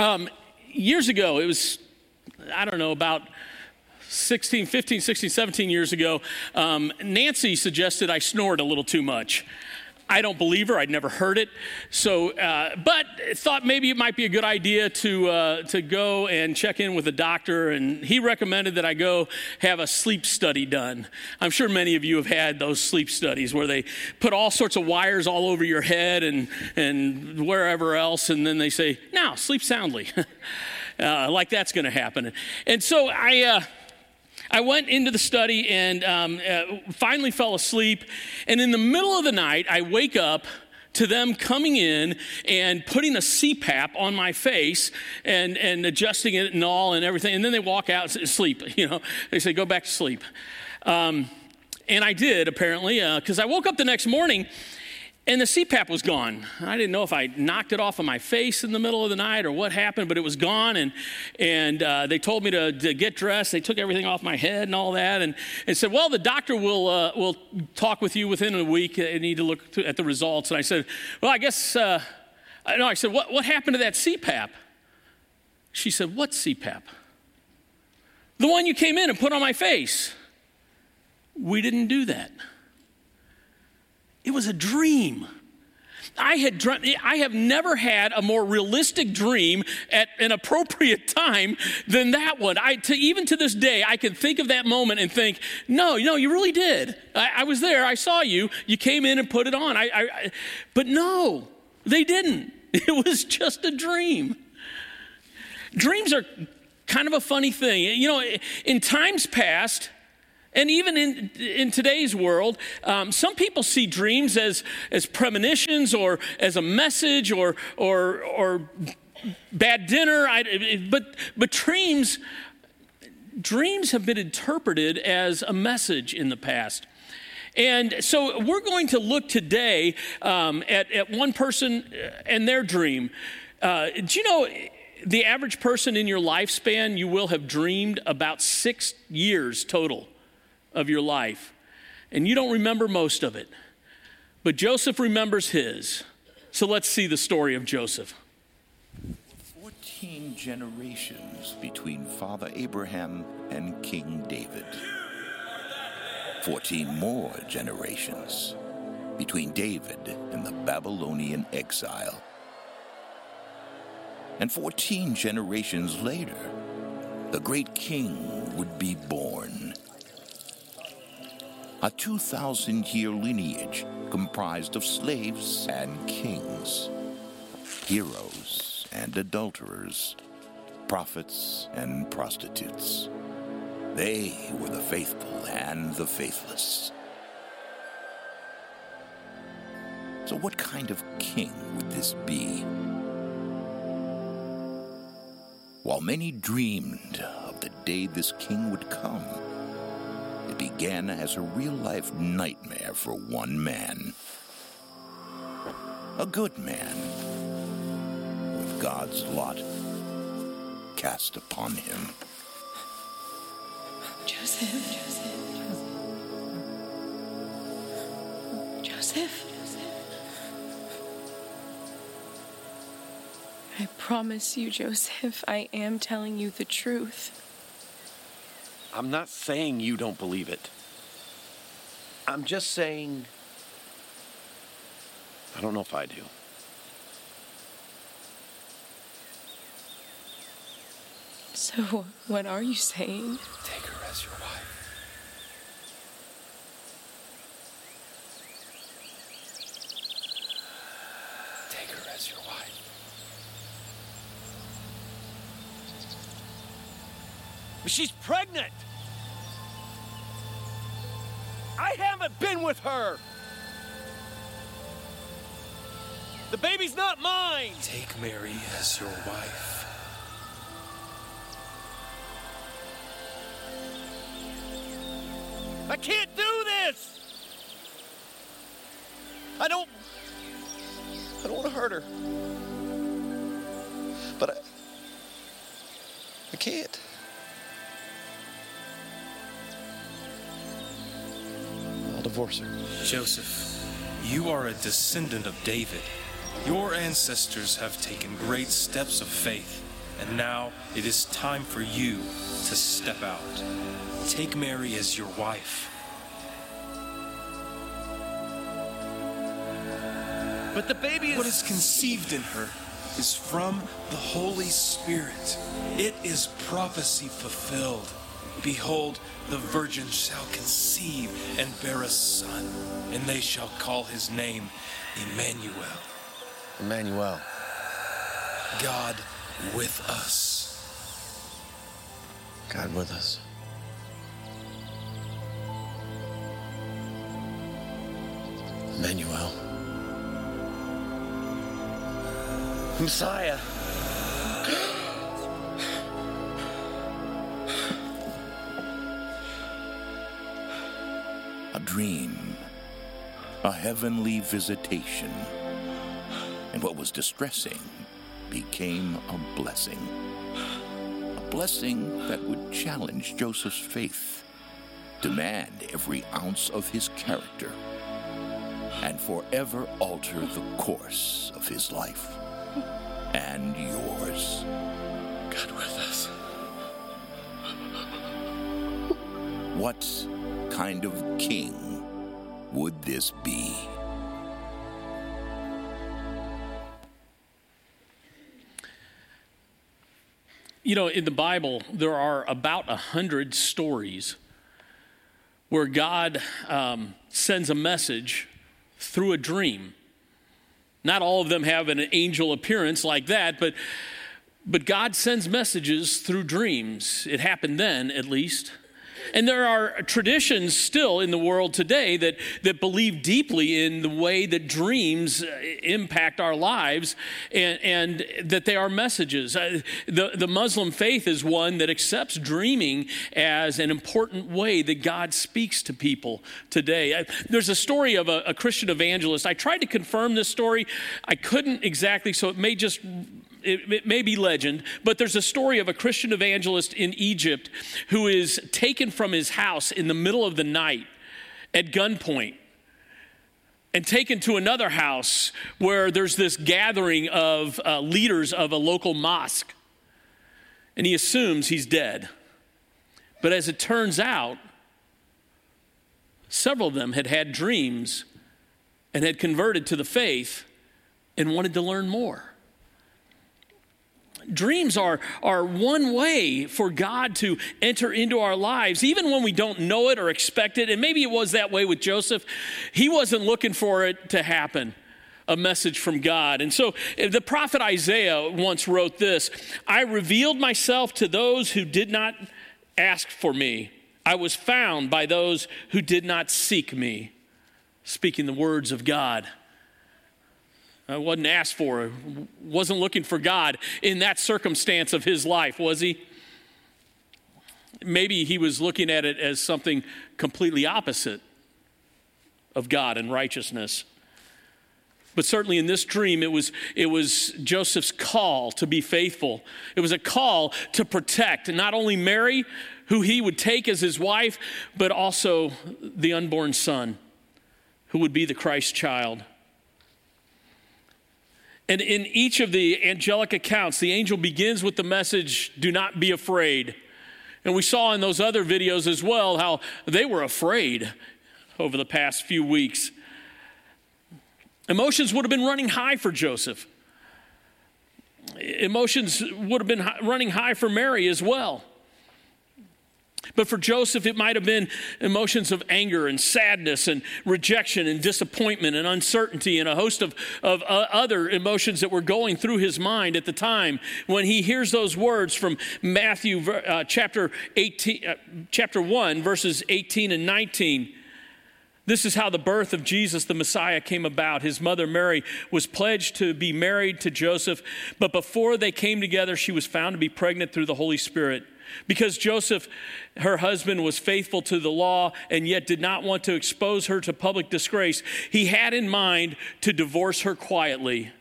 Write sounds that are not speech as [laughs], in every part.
Um, years ago, it was, I don't know, about 16, 15, 16, 17 years ago, um, Nancy suggested I snored a little too much. I don't believe her. I'd never heard it. So, uh, but thought maybe it might be a good idea to uh, to go and check in with a doctor. And he recommended that I go have a sleep study done. I'm sure many of you have had those sleep studies where they put all sorts of wires all over your head and and wherever else, and then they say, "Now sleep soundly." [laughs] uh, like that's going to happen. And so I. I went into the study and um, uh, finally fell asleep. And in the middle of the night, I wake up to them coming in and putting a CPAP on my face and, and adjusting it and all and everything. And then they walk out and sleep. [laughs] You know, they say, go back to sleep. Um, and I did, apparently, because uh, I woke up the next morning and the CPAP was gone. I didn't know if I knocked it off of my face in the middle of the night or what happened, but it was gone. And, and uh, they told me to, to, get dressed. They took everything off my head and all that and, and said, Well, the doctor will, uh, will talk with you within a week. They need to look at the results. And I said, Well, I guess, uh, no, I said, what, what happened to that CPAP? She said, What CPAP? The one you came in and put on my face. We didn't do that. It was a dream. I had dreamt, I have never had a more realistic dream at an appropriate [laughs] time than that one. I, to, even to this day, I can think of that moment and think, no, no, you really did. I, I was there. I saw you. You came in and put it on. I, I, but no, they didn't. [laughs] It was just a dream. Dreams are kind of a funny thing. You know, in times past, and even in, in today's world, um, some people see dreams as, as premonitions or as a message or, or, or bad dinner. I, but, but dreams, dreams have been interpreted as a message in the past. And so we're going to look today um, at, at one person and their dream. Uh, do you know the average person in your lifespan, you will have dreamed about six years total? Of your life, and you don't remember most of it. But Joseph remembers his. So let's see the story of Joseph. 14 generations between Father Abraham and King David. 14 more generations between David and the Babylonian exile. And 14 generations later, the great king would be born a 2,000 year lineage comprised of slaves and kings, heroes and adulterers, prophets and prostitutes. They were the faithful and the faithless. So, what kind of king would this be? While many dreamed of the day this king would come, began as a real life nightmare for one man. A good man, with God's lot cast upon him. Joseph. Joseph. Joseph. Joseph. I promise you, Joseph, I am telling you the truth. I'm not saying you don't believe it. I'm just saying I don't know if I do. So, what are you saying? Take her as your wife. Take her as your wife. She's pregnant! I haven't been with her. The baby's not mine. Take Mary as your wife. I can't do this. I don't. I don't want to hurt her. But I. I can't. Divorce her. Joseph, you are a descendant of David. Your ancestors have taken great steps of faith. And now it is time for you to step out. Take Mary as your wife. But the baby is. What is conceived in her is from the Holy Spirit. It is prophecy fulfilled. Behold, the virgin shall conceive and bear a son, and they shall call his name Emmanuel, Emmanuel. God with us. God with us. Emmanuel. Messiah. Dream, a heavenly visitation. And what was distressing became a blessing. A blessing that would challenge Joseph's faith, demand every ounce of his character, and forever alter the course of his life and yours. God with us. What kind of king would this be? You know, in the Bible, there are about a hundred stories where God um, sends a message through a dream. Not all of them have an angel appearance like that, but, but God sends messages through dreams. It happened then, at least. And there are traditions still in the world today that, that believe deeply in the way that dreams uh, impact our lives and, and that they are messages. Uh, The, the Muslim faith is one that accepts dreaming as an important way that God speaks to people today. Uh, There's a story of a, a Christian evangelist. I tried to confirm this story, I couldn't exactly, so it may just it, it, may be legend, but there's a story of a Christian evangelist in Egypt who is taken from his house in the middle of the night at gunpoint and taken to another house where there's this gathering of uh, leaders of a local mosque. And he assumes he's dead. But as it turns out, several of them had had dreams and had converted to the faith and wanted to learn more dreams are, are one way for God to enter into our lives, even when we don't know it or expect it. And maybe it was that way with Joseph. He wasn't looking for it to happen. A message from God. And so eh, the prophet Isaiah once wrote this I revealed myself to those who did not ask for me. I was found by those who did not seek me. Speaking the words of God. I wasn't asked for, wasn't looking for God in that circumstance of his life, was he? Maybe he was looking at it as something completely opposite of God and righteousness. But certainly in this dream, it was, it was Joseph's call to be faithful. It was a call to protect not only Mary, who he would take as his wife, but also the unborn son, who would be the Christ child. And in each of the angelic accounts, the angel begins with the message, do not be afraid. And we saw in those other videos as well how they were afraid over the past few weeks. Emotions would have been running high for Joseph. Emotions would have been running high for Mary as well. But for Joseph, it might have been emotions of anger and sadness and rejection and disappointment and uncertainty and a host of, of uh, other emotions that were going through his mind at the time when he hears those words from Matthew uh, chapter, 18, uh, chapter 1, verses 18 and 19. This is how the birth of Jesus, the Messiah, came about. His mother Mary was pledged to be married to Joseph, but before they came together, she was found to be pregnant through the Holy Spirit. Because Joseph, her husband, was faithful to the law and yet did not want to expose her to public disgrace, he had in mind to divorce her quietly,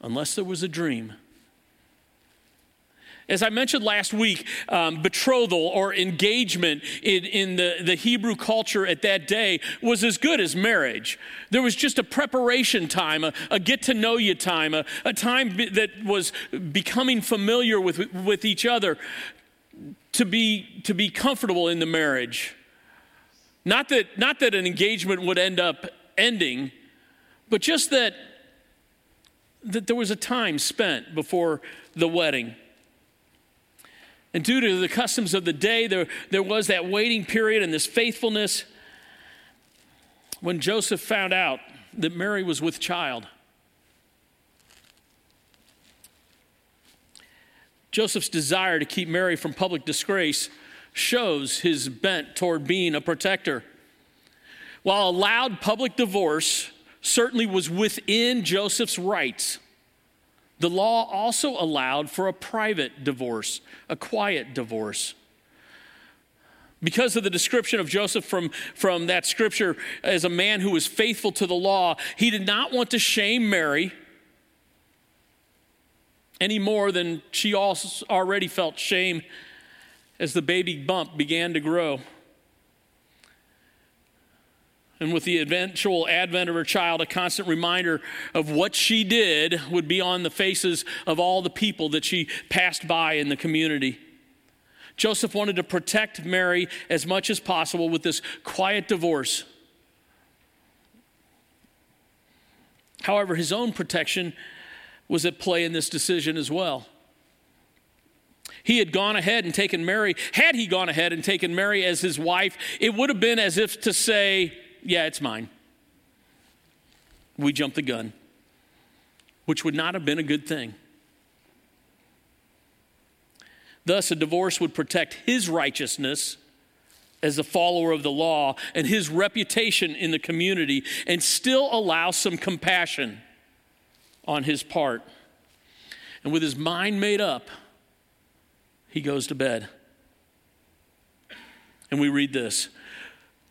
unless there was a dream. As I mentioned last week, um, betrothal or engagement in, in the, the Hebrew culture at that day was as good as marriage. There was just a preparation time, a, a get to know you time, a, a time be, that was becoming familiar with, with each other to be, to be comfortable in the marriage. Not that, not that an engagement would end up ending, but just that, that there was a time spent before the wedding. And due to the customs of the day, there, there was that waiting period and this faithfulness. When Joseph found out that Mary was with child, Joseph's desire to keep Mary from public disgrace shows his bent toward being a protector. While a loud public divorce certainly was within Joseph's rights, the law also allowed for a private divorce, a quiet divorce. Because of the description of Joseph from, from that scripture as a man who was faithful to the law, he did not want to shame Mary any more than she also already felt shame as the baby bump began to grow. And with the eventual advent of her child, a constant reminder of what she did would be on the faces of all the people that she passed by in the community. Joseph wanted to protect Mary as much as possible with this quiet divorce. However, his own protection was at play in this decision as well. He had gone ahead and taken Mary. Had he gone ahead and taken Mary as his wife, it would have been as if to say, yeah, it's mine. We jumped the gun, which would not have been a good thing. Thus, a divorce would protect his righteousness as a follower of the law and his reputation in the community and still allow some compassion on his part. And with his mind made up, he goes to bed. And we read this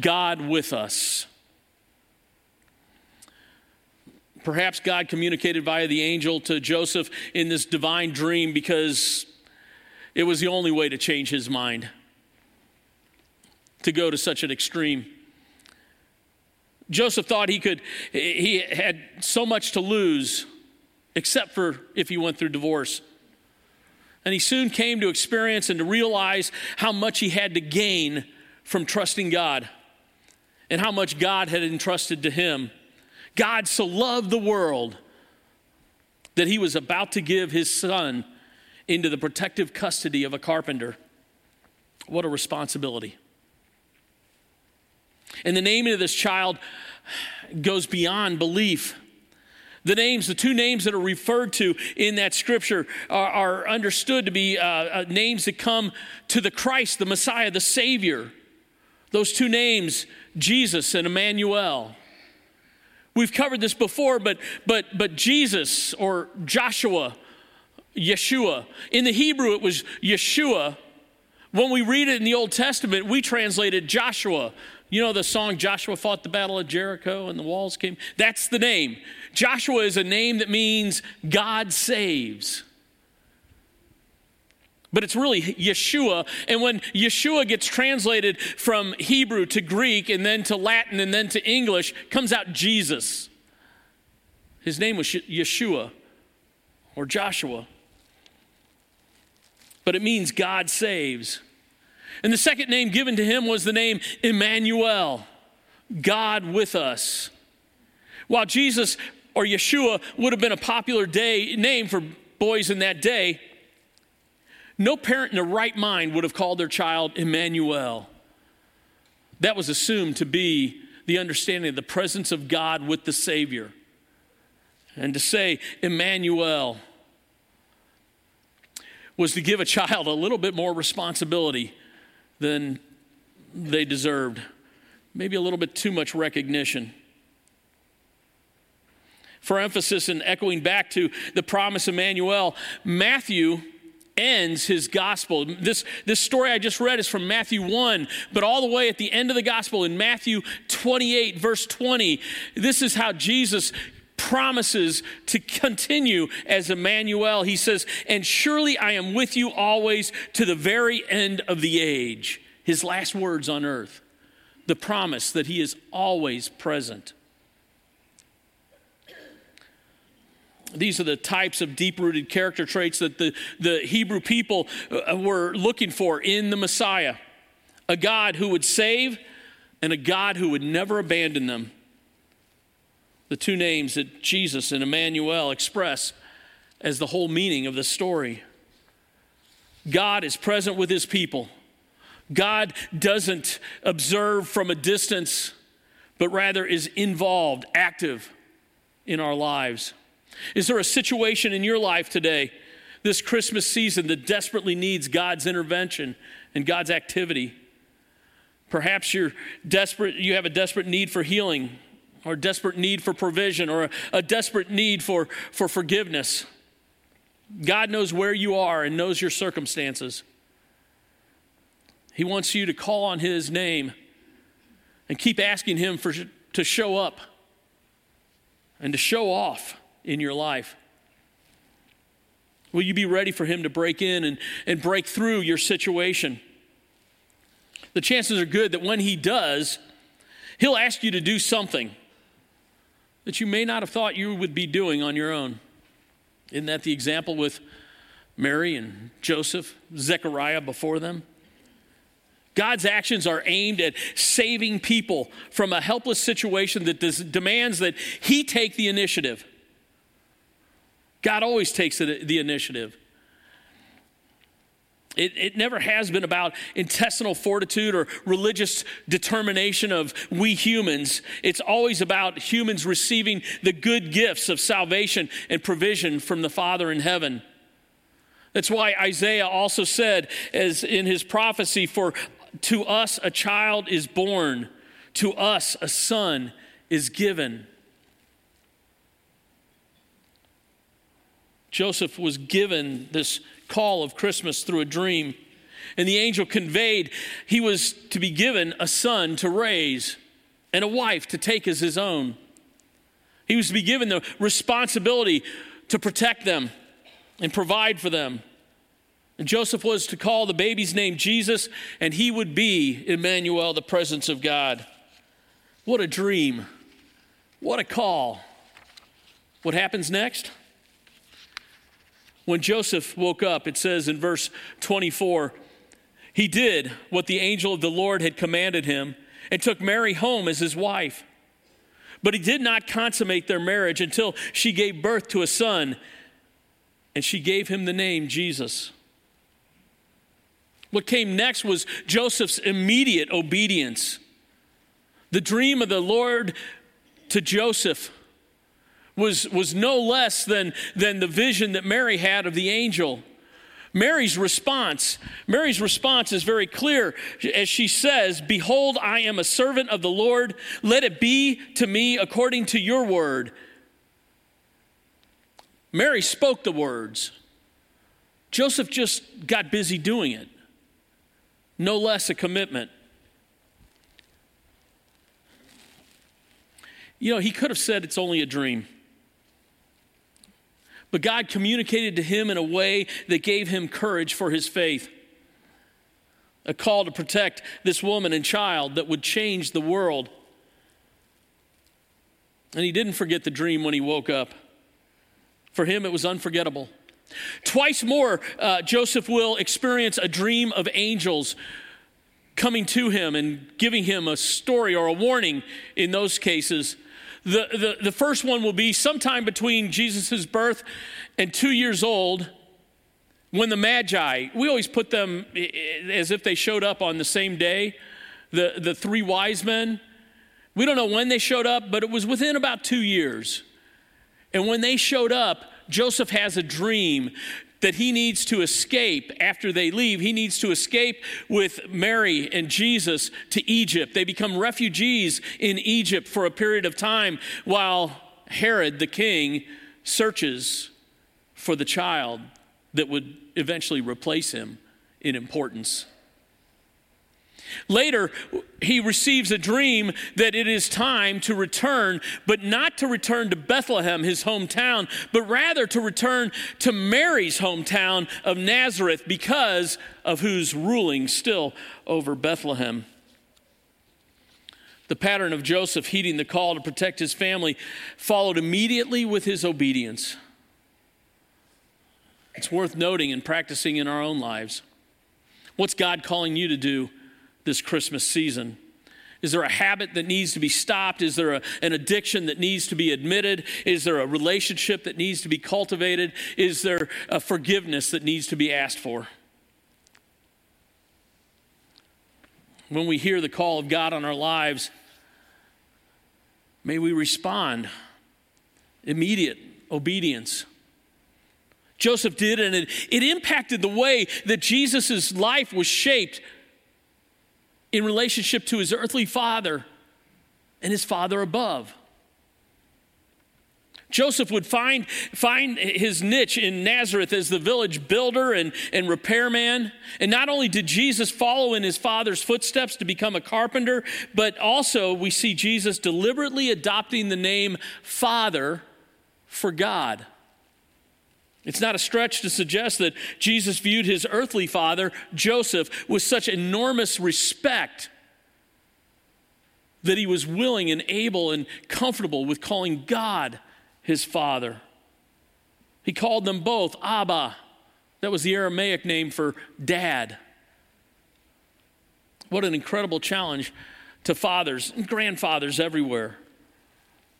God with us. Perhaps God communicated via the angel to Joseph in this divine dream because it was the only way to change his mind, to go to such an extreme. Joseph thought he could, he had so much to lose, except for if he went through divorce. And he soon came to experience and to realize how much he had to gain from trusting God and how much God had entrusted to him. God so loved the world that he was about to give his son into the protective custody of a carpenter. What a responsibility. And the naming of this child goes beyond belief. The names, the two names that are referred to in that scripture, are, are understood to be uh, uh, names that come to the Christ, the Messiah, the Savior. Those two names, Jesus and Emmanuel. We've covered this before, but, but, but Jesus or Joshua, Yeshua. In the Hebrew, it was Yeshua. When we read it in the Old Testament, we translated Joshua. You know the song, Joshua fought the battle of Jericho and the walls came? That's the name. Joshua is a name that means God saves but it's really Yeshua. And when Yeshua gets translated from Hebrew to Greek and then to Latin and then to English, comes out Jesus. His name was Yeshua or Joshua. But it means God saves. And the second name given to him was the name Emmanuel, God with us. While Jesus or Yeshua would have been a popular day name for boys in that day, no parent in their right mind would have called their child Emmanuel. That was assumed to be the understanding of the presence of God with the Savior. And to say Emmanuel was to give a child a little bit more responsibility than they deserved, maybe a little bit too much recognition. For emphasis and echoing back to the promise Emmanuel, Matthew ends his gospel. This, this story I just read is from Matthew 1, but all the way at the end of the gospel in Matthew 28, verse 20, this is how Jesus promises to continue as Emmanuel. He says, And surely I am with you always to the very end of the age. His last words on earth, the promise that he is always present. These are the types of deep rooted character traits that the, the Hebrew people uh, were looking for in the Messiah a God who would save and a God who would never abandon them. The two names that Jesus and Emmanuel express as the whole meaning of the story. God is present with his people. God doesn't observe from a distance, but rather is involved, active in our lives. Is there a situation in your life today, this Christmas season, that desperately needs God's intervention and God's activity? Perhaps you're desperate, you have a desperate need for healing, or a desperate need for provision, or a, a desperate need for, for forgiveness. God knows where you are and knows your circumstances. He wants you to call on His name and keep asking Him for, to show up and to show off in your life? Will you be ready for Him to break in and, and break through your situation? The chances are good that when He does, He'll ask you to do something that you may not have thought you would be doing on your own. Isn't that the example with Mary and Joseph, Zechariah before them? God's actions are aimed at saving people from a helpless situation that demands that He take the initiative. God always takes the initiative. It, it, never has been about intestinal fortitude or religious determination of we humans. It's always about humans receiving the good gifts of salvation and provision from the Father in heaven. That's why Isaiah also said, as in his prophecy, for to us a child is born, to us a son is given. Joseph was given this call of Christmas through a dream. And the angel conveyed he was to be given a son to raise and a wife to take as his own. He was to be given the responsibility to protect them and provide for them. And Joseph was to call the baby's name Jesus, and he would be Emmanuel, the presence of God. What a dream. What a call. What happens next? When Joseph woke up, it says in verse 24, he did what the angel of the Lord had commanded him and took Mary home as his wife. But he did not consummate their marriage until she gave birth to a son, and she gave him the name Jesus. What came next was Joseph's immediate obedience. The dream of the Lord to Joseph was, was no less than, than the vision that Mary had of the angel. Mary's response, Mary's response is very clear as she says, Behold, I am a servant of the Lord. Let it be to me according to your word. Mary spoke the words. Joseph just got busy doing it. No less a commitment. You know, he could have said it's only a dream. But God communicated to him in a way that gave him courage for his faith. A call to protect this woman and child that would change the world. And he didn't forget the dream when he woke up. For him, it was unforgettable. Twice more, uh, Joseph will experience a dream of angels coming to him and giving him a story or a warning in those cases the, the, the first one will be sometime between Jesus' birth and two years old when the Magi, we always put them as if they showed up on the same day, the, the three wise men. We don't know when they showed up, but it was within about two years. And when they showed up, Joseph has a dream that he needs to escape after they leave. He needs to escape with Mary and Jesus to Egypt. They become refugees in Egypt for a period of time while Herod the king searches for the child that would eventually replace him in importance. Later, he receives a dream that it is time to return, but not to return to Bethlehem, his hometown, but rather to return to Mary's hometown of Nazareth because of whose ruling still over Bethlehem. The pattern of Joseph heeding the call to protect his family followed immediately with his obedience. It's worth noting and practicing in our own lives. What's God calling you to do this Christmas season? Is there a habit that needs to be stopped? Is there a, an addiction that needs to be admitted? Is there a relationship that needs to be cultivated? Is there a forgiveness that needs to be asked for? When we hear the call of God on our lives, may we respond immediate obedience. Joseph did, and it, it impacted the way that Jesus' life was shaped in relationship to his earthly father and his father above. Joseph would find, find his niche in Nazareth as the village builder and, and repairman. And not only did Jesus follow in his father's footsteps to become a carpenter, but also we see Jesus deliberately adopting the name Father for God. It's not a stretch to suggest that Jesus viewed his earthly father, Joseph, with such enormous respect that he was willing and able and comfortable with calling God his father. He called them both Abba. That was the Aramaic name for dad. What an incredible challenge to fathers and grandfathers everywhere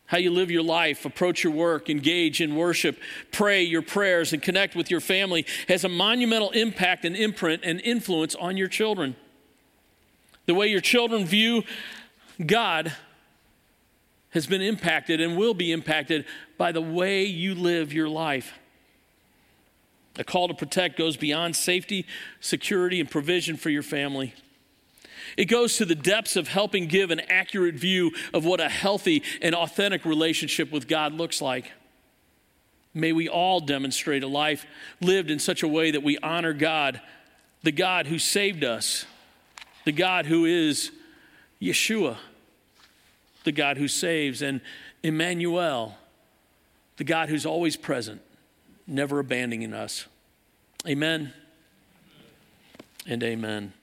how you live your life, approach your work, engage in worship, pray your prayers, and connect with your family has a monumental impact and imprint and influence on your children. The way your children view God has been impacted and will be impacted by the way you live your life. A call to protect goes beyond safety, security, and provision for your family. It goes to the depths of helping give an accurate view of what a healthy and authentic relationship with God looks like. May we all demonstrate a life lived in such a way that we honor God, the God who saved us, the God who is Yeshua, the God who saves, and Emmanuel, the God who's always present, never abandoning us. Amen and amen.